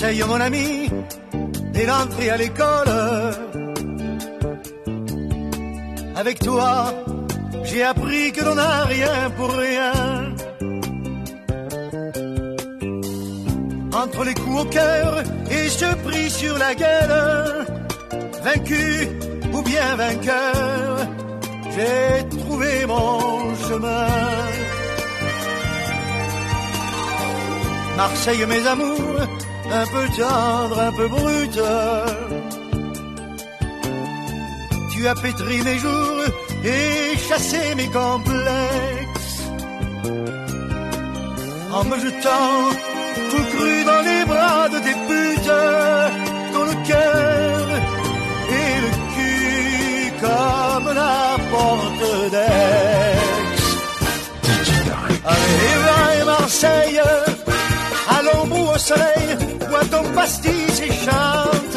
Marseille, mon ami, dès l'entrée à l'école. Avec toi, j'ai appris que l'on n'a rien pour rien. Entre les coups au cœur et ce prix sur la gueule, vaincu ou bien vainqueur, j'ai trouvé mon chemin. Marseille, mes amours, un peu tendre, un peu brute. Tu as pétri mes jours et chassé mes complexes. En me jetant tout bois ton pastis chante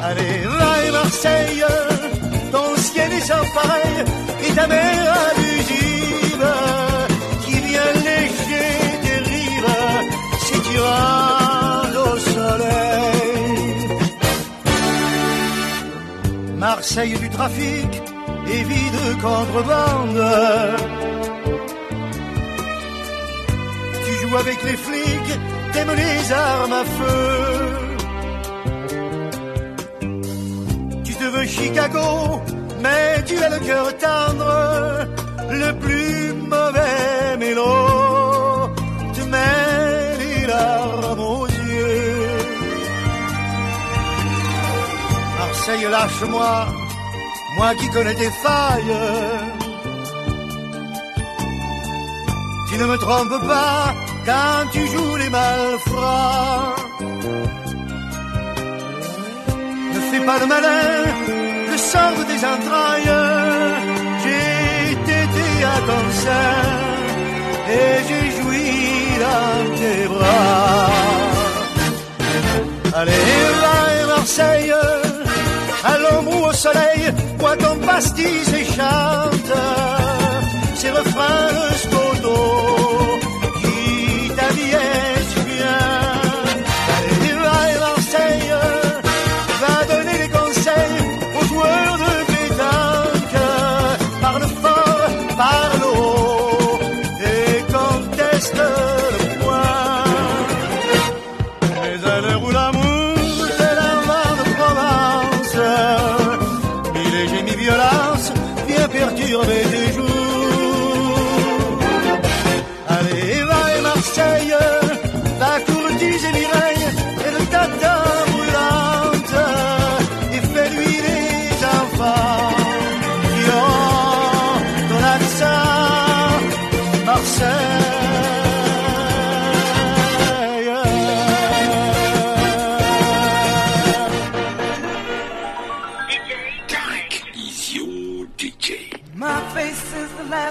Allez, va et Marseille, ton ciel est sans pareil et ta mer abusive qui vient lécher tes rives si tu rentres au soleil. Marseille du trafic et vie de contrebande. Tu joues avec les t'aimes les armes à feu. Tu te veux Chicago, mais tu as le cœur tendre, le plus mauvais mélo. Tu mets les larmes aux yeux. Marseille, lâche-moi, moi qui connais tes failles. Tu ne me trompes pas quand tu joues les malfrats. Ne fais pas le malin, je sors de tes entrailles. J'ai été à ton sein et j'ai joui dans tes bras. Allez, va et Marseille, à l'ombre ou au soleil, bois ton pastis et chante ces refrains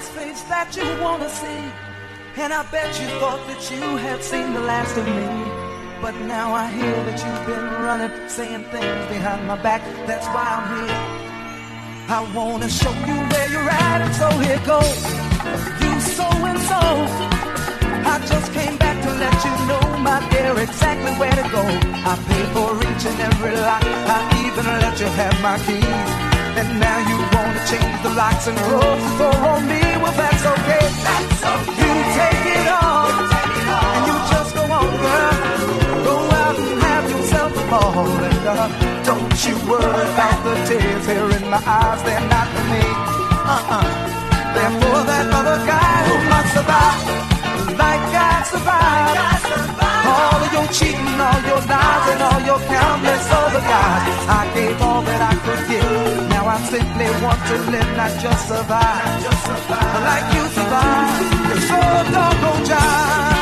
last face that you wanna see. And I bet you thought that you had seen the last of me. But now I hear that you've been running, saying things behind my back. That's why I'm here. I wanna show you where you're at, and so here goes. You so and so. I just came back to let you know, my dear, exactly where to go. I paid for each and every lock. I even let you have my keys. And now you wanna change the locks and the door on me. Well, that's okay. You take it on, and you just go on, girl. Go out and have yourself a ball, and don't you worry about the tears here in my eyes. They're not for me. Uh-uh. They're for that other guy who must survive, like I survived. All of your cheating, all your lies, and all your countless other guys. I gave all that I could give. Now I simply want to live, not just survive. Like you survive. You're so doggone jive.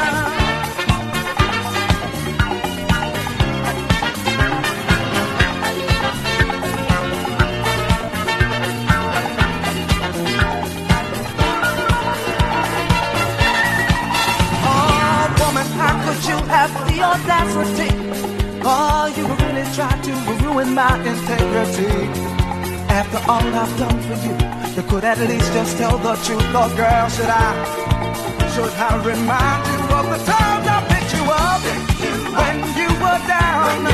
Audacity. Oh, you really tried to ruin my integrity. After all I've done for you, you could at least just tell the truth. Oh, girl, should I, should I remind you of the times I picked you up when you were down?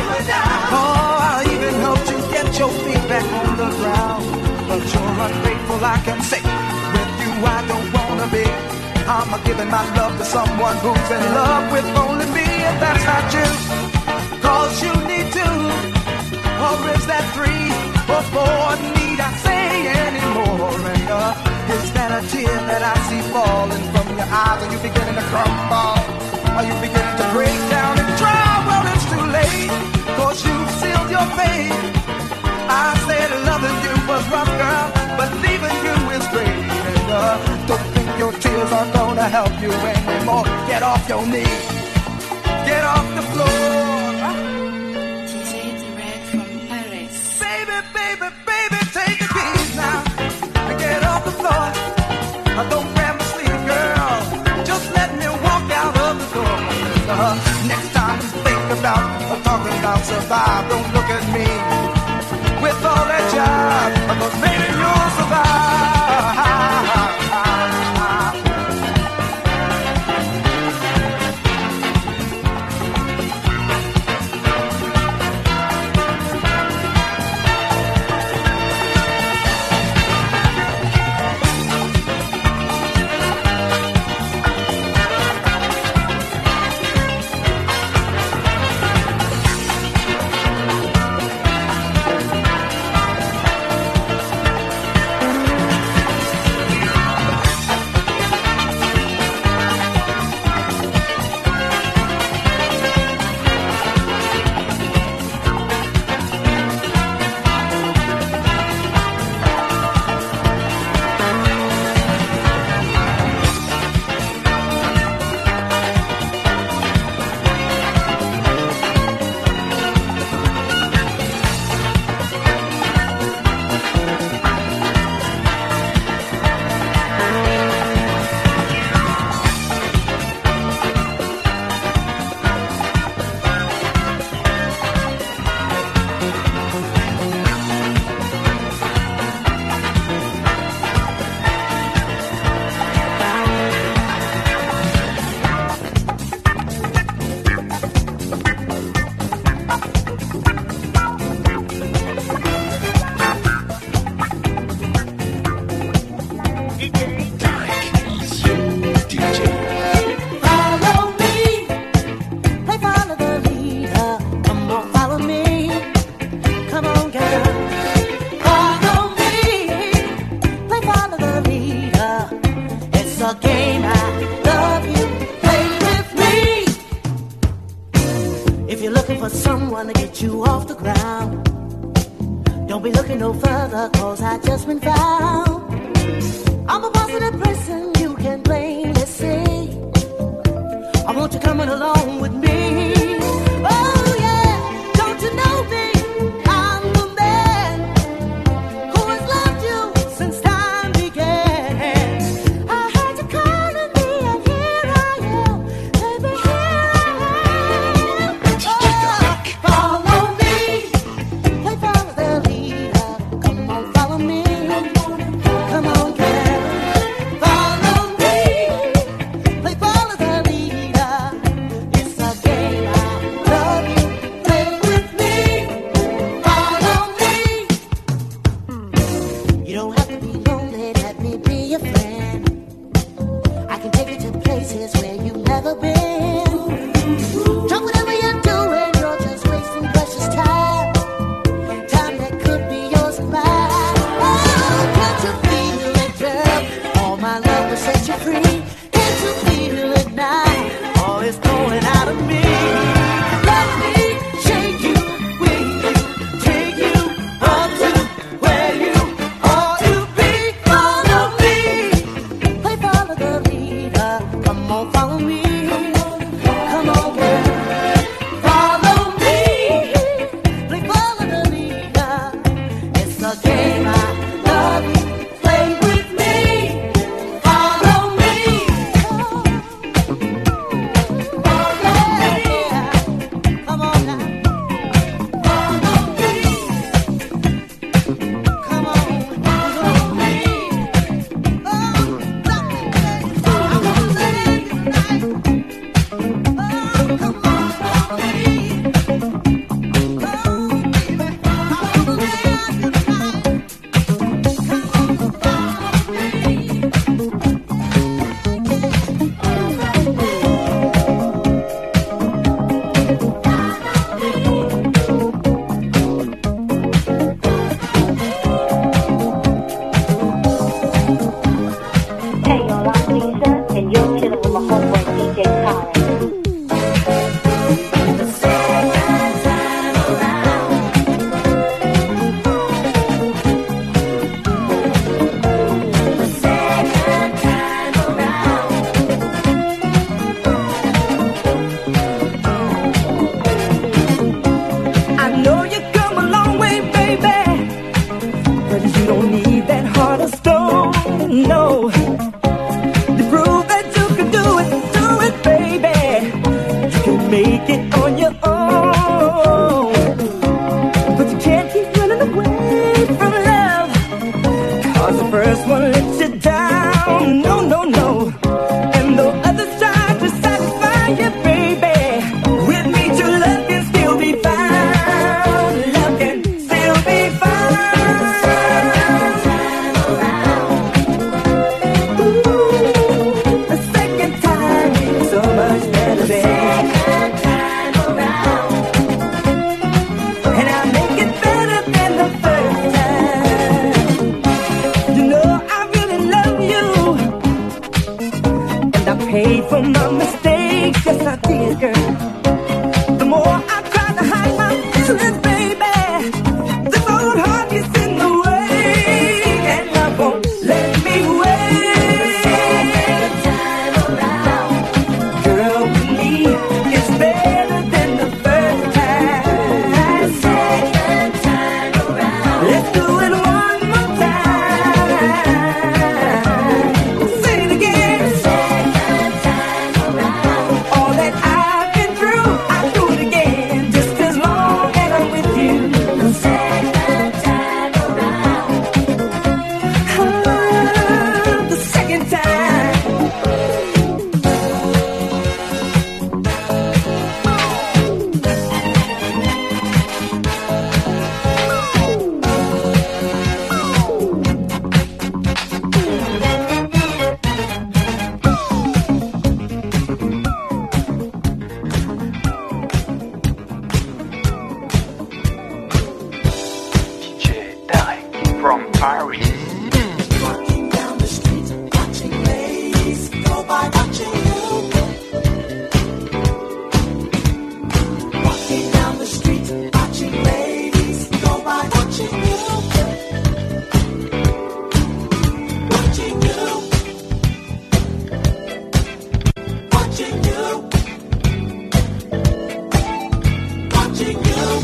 Oh, I even helped you get your feet back on the ground. But you're ungrateful, I can say. With you, I don't wanna be. I'm giving my love to someone who's in love with only me, and that's not you. Cause you need to, or is that three or four? Need I say anymore? Uh, a that I see falling from your eyes? You beginning to crumble? You beginning to break down and? Well, it's too late, cause you've sealed your fate. I said loving you was rough, girl, but leaving you is uh, don't think your tears are gonna help you anymore. Get off your knees, get off the floor. DJ Tarek from Paris. Baby, baby, baby, take the keys now. Get off the floor. Don't grab my sleeve, girl. Just let me walk out of the door. Uh, next time you think about talking about survive, don't look at me with all that. Because maybe you'll survive.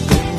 Thank you.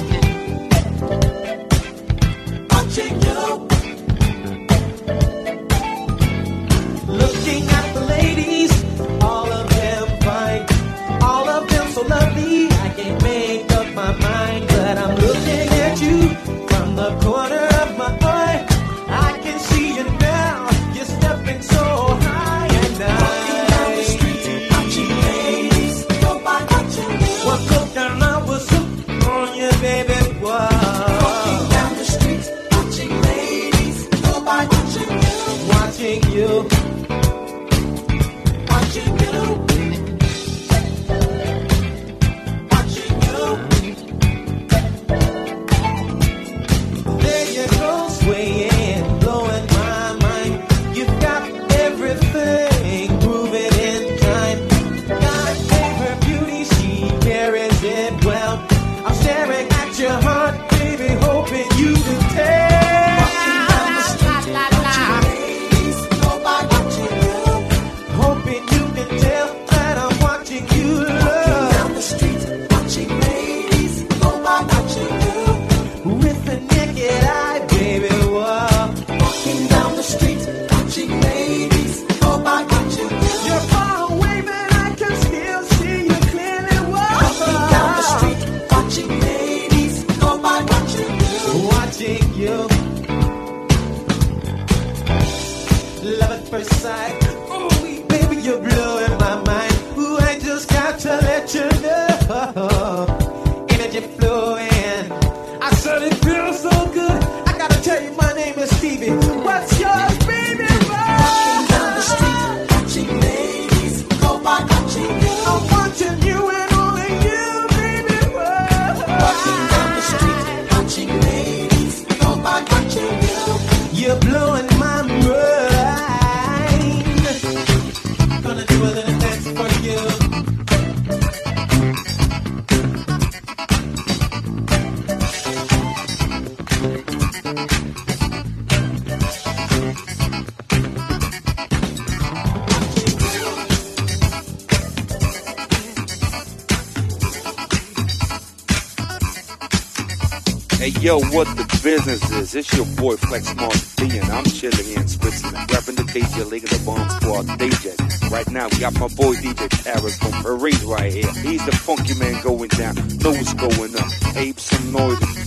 Yo, what the business is? It's your boy Flex Mark D, and I'm chilling here in Switzerland, repping the DJ League of the Bomb Squad DJ. Right now, we got my boy DJ Tarek from Paris right here. He's the funky man going down. What's going on. Ape some noise.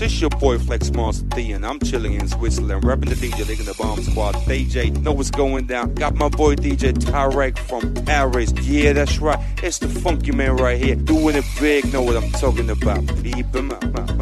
This is your boy Flex Monster D, and I'm chilling in Switzerland, repping the DJ League the Bomb Squad. DJ, know what's going down. Got my boy DJ Tarek from Paris. Yeah, that's right. It's the funky man right here, doing it big. Know what I'm talking about. Beep him out.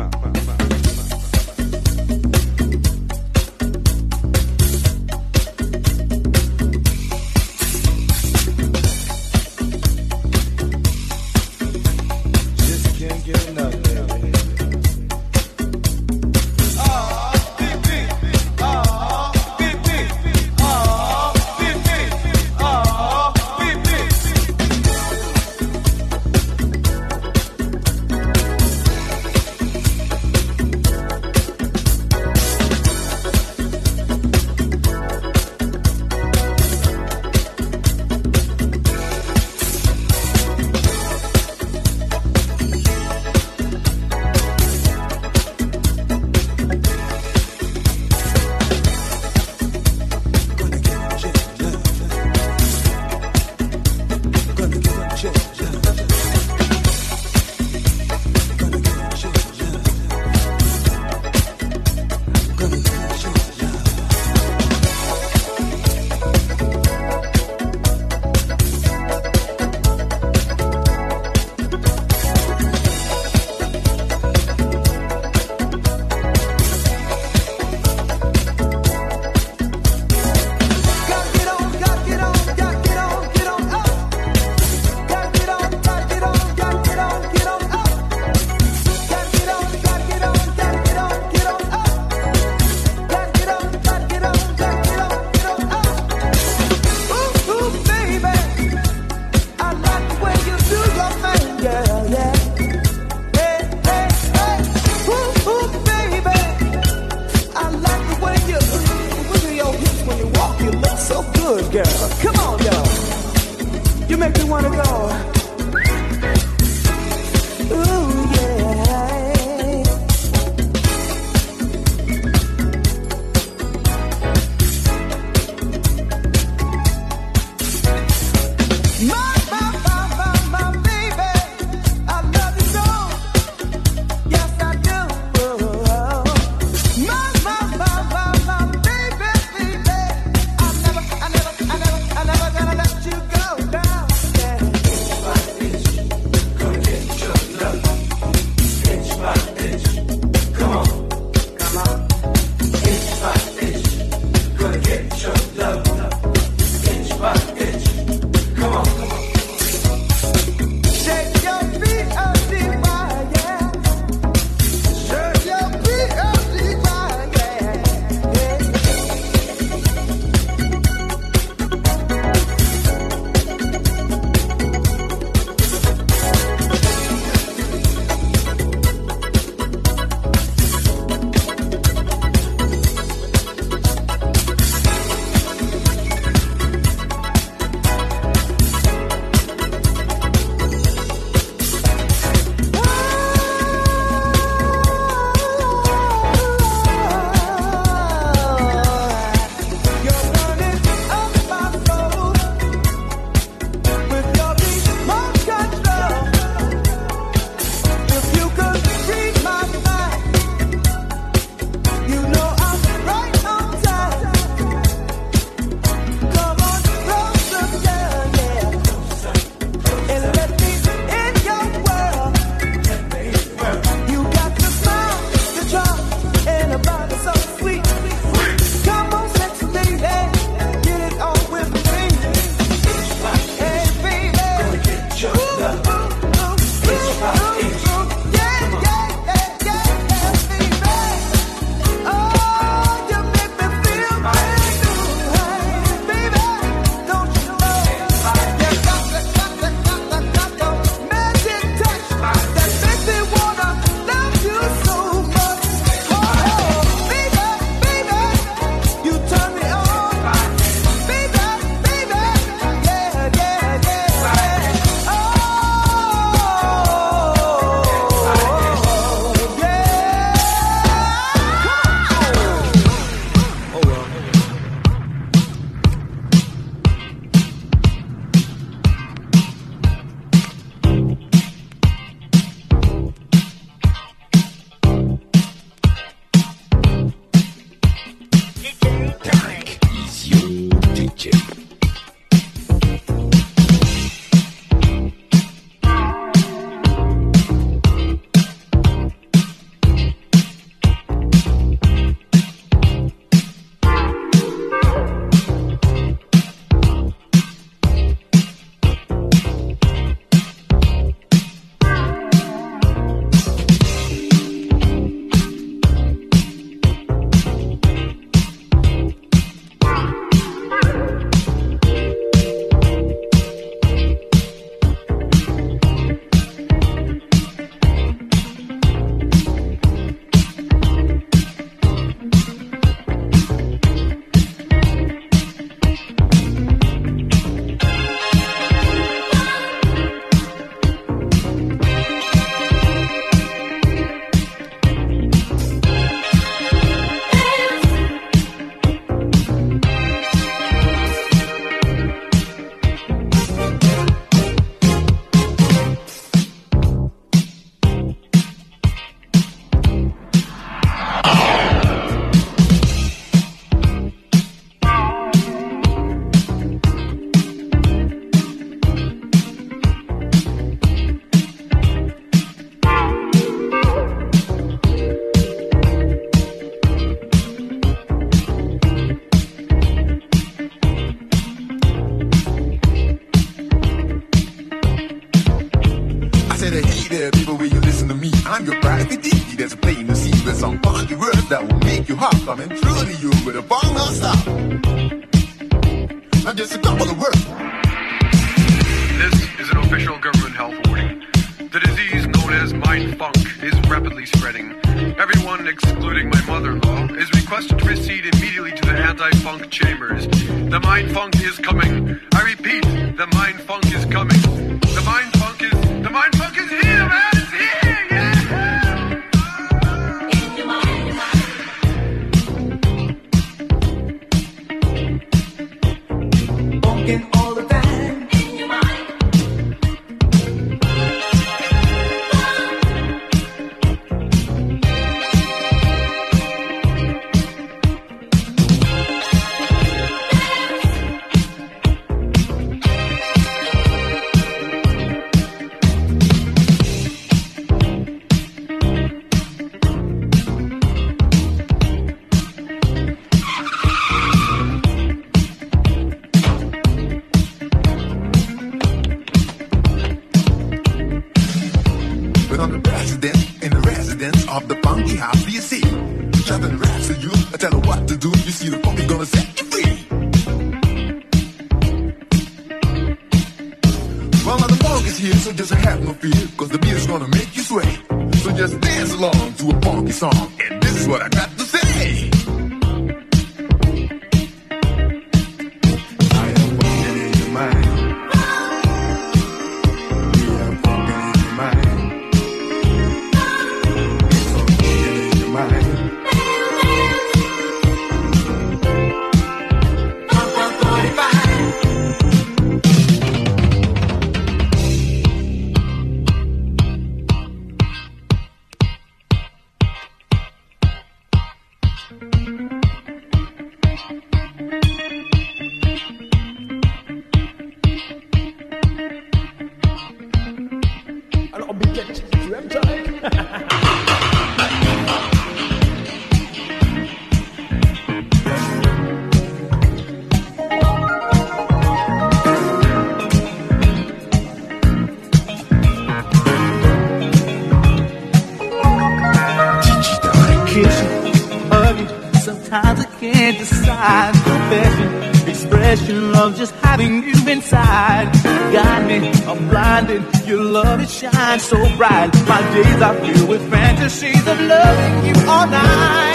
can't decide. Confession, expression love—just having you inside. Got me, I'm blinded. Your love it shines so bright. My days are filled with fantasies of loving you all night.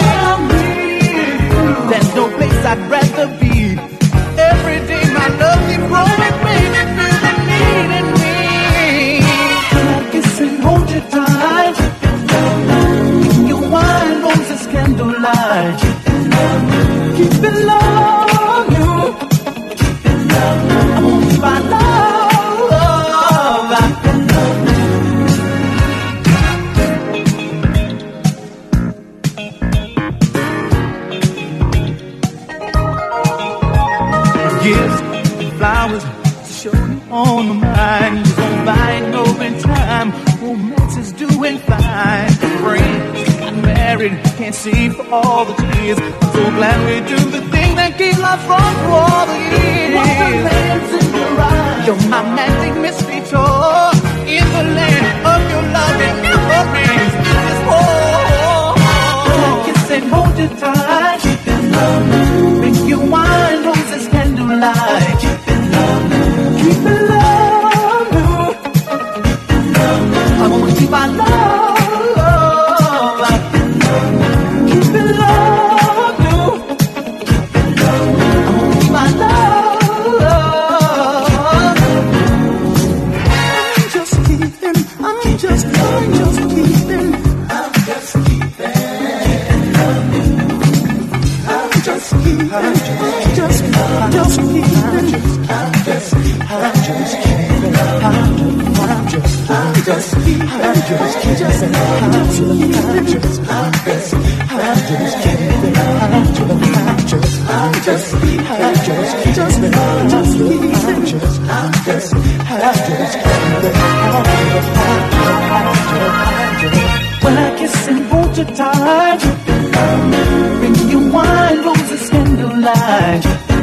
There's no place I'd rather be. Every day my love keeps growing, baby, feeling needing me. Can I kiss and hold you tight? Your wine rolls candlelight been lost. all the tears. I'm so glad we do the thing that keeps life from for all the years. You're my magic mystery tour in the land of your love and memories. This war, I kiss and hold you tight. When you wine, roses, candlelight.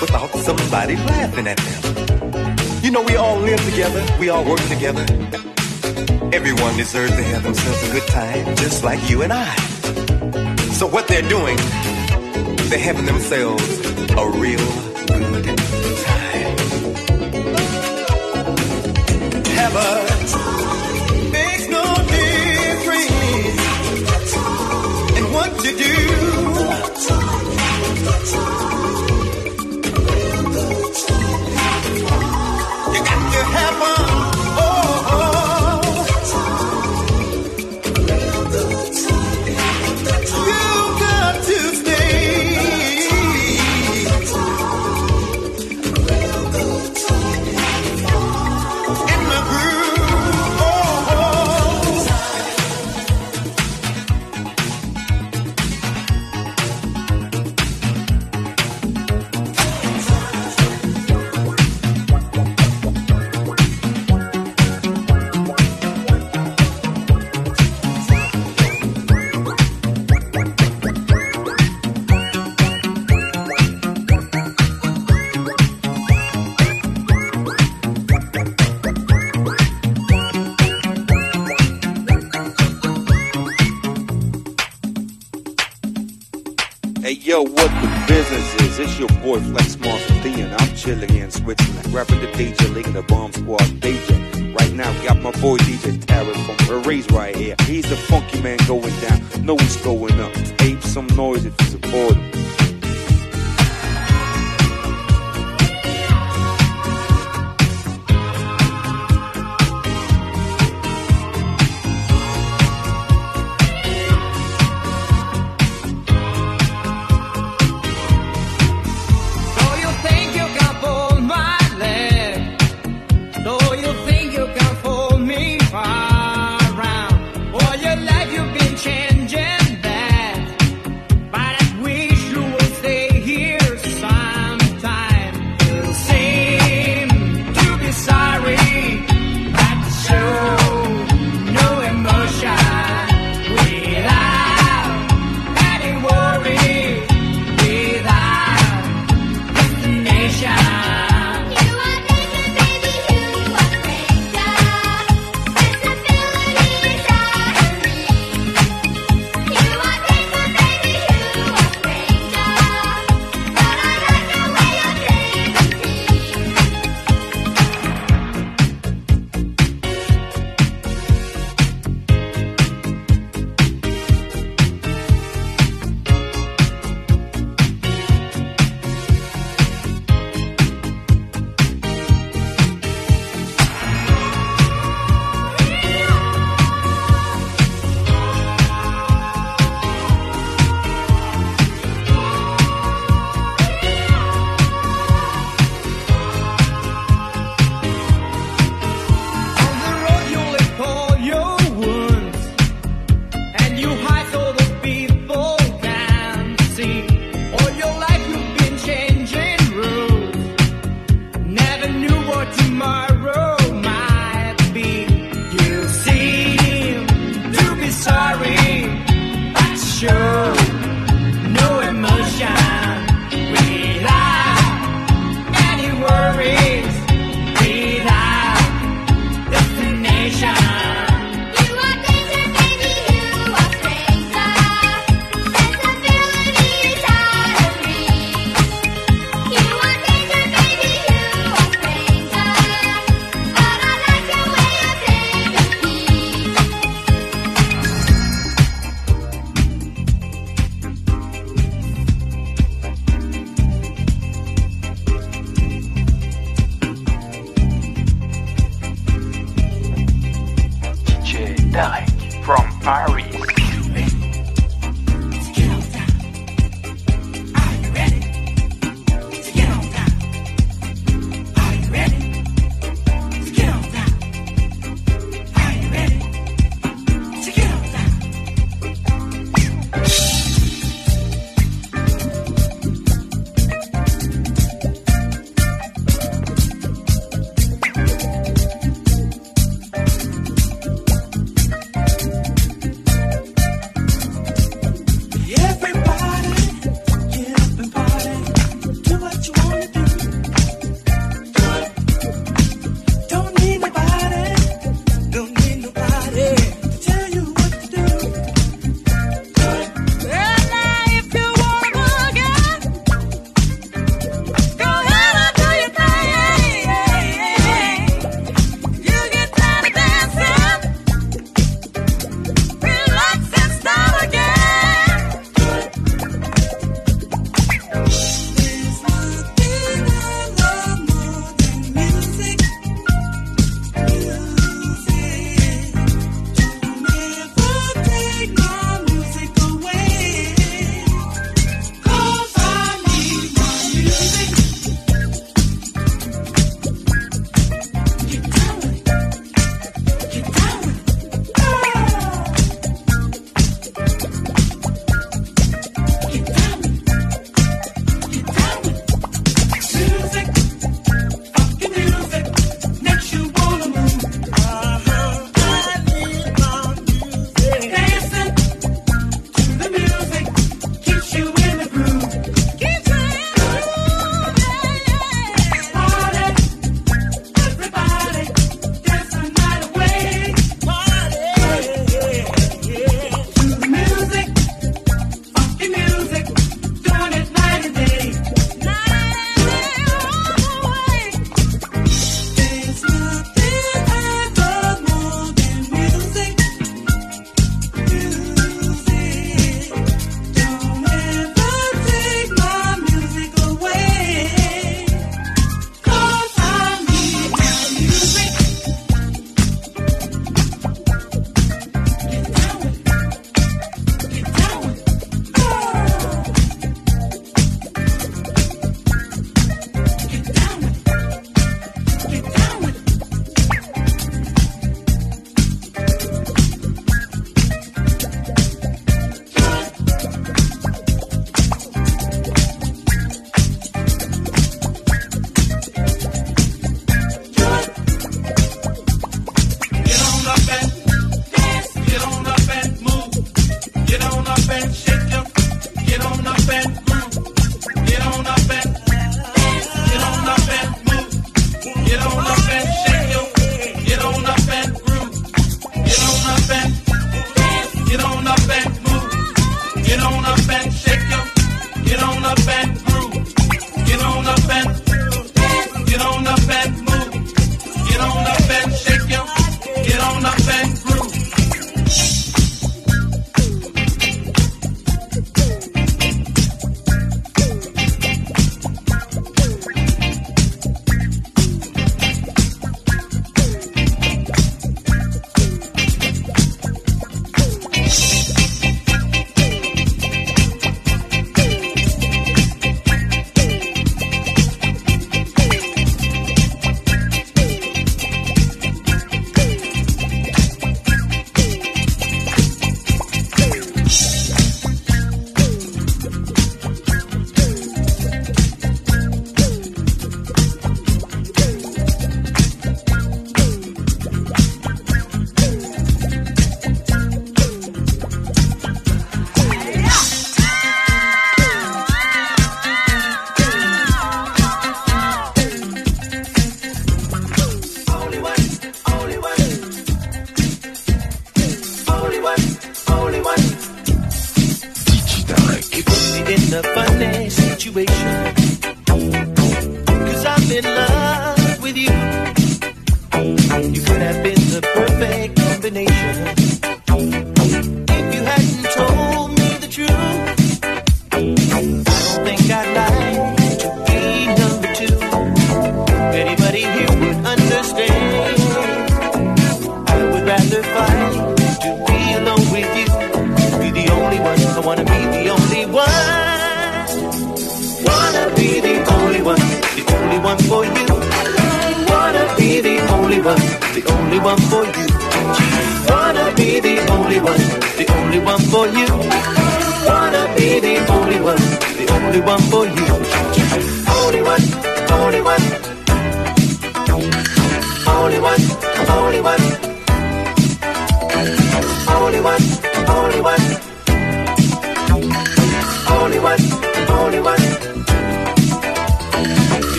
without somebody laughing at them. You know, we all live together, we all work together. Everyone deserves to have themselves a good time, just like you and I. So what they're doing, they're having themselves a real It's your boy Flex Mars D, and I'm chilling in Switzerland. Rapping the DJ League the Bomb Squad DJ. Right now, got my boy DJ Tarek from Paris right here. He's the funky man going down. Know it's going up. Ape some noise if you support him.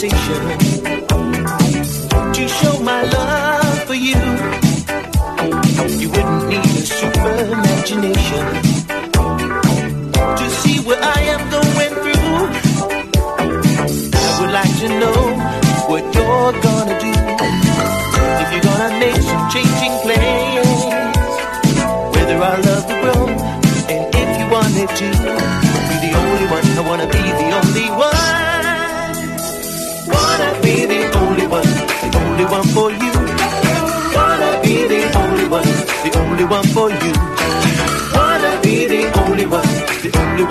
Conversation to show my love for you. You wouldn't need a super imagination to see what I am going through. I would like to know what you're gonna do if you're gonna make some changing plans. Whether our love will grow, and if you wanted to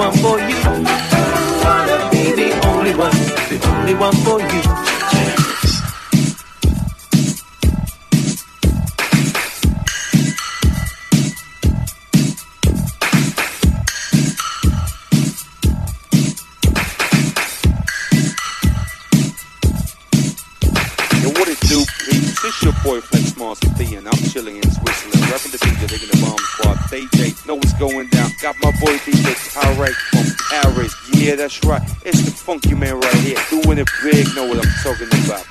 one for you. Wanna be the only one, the only one for that's right. It's the funky man right here, doing it big. Know what I'm talking about?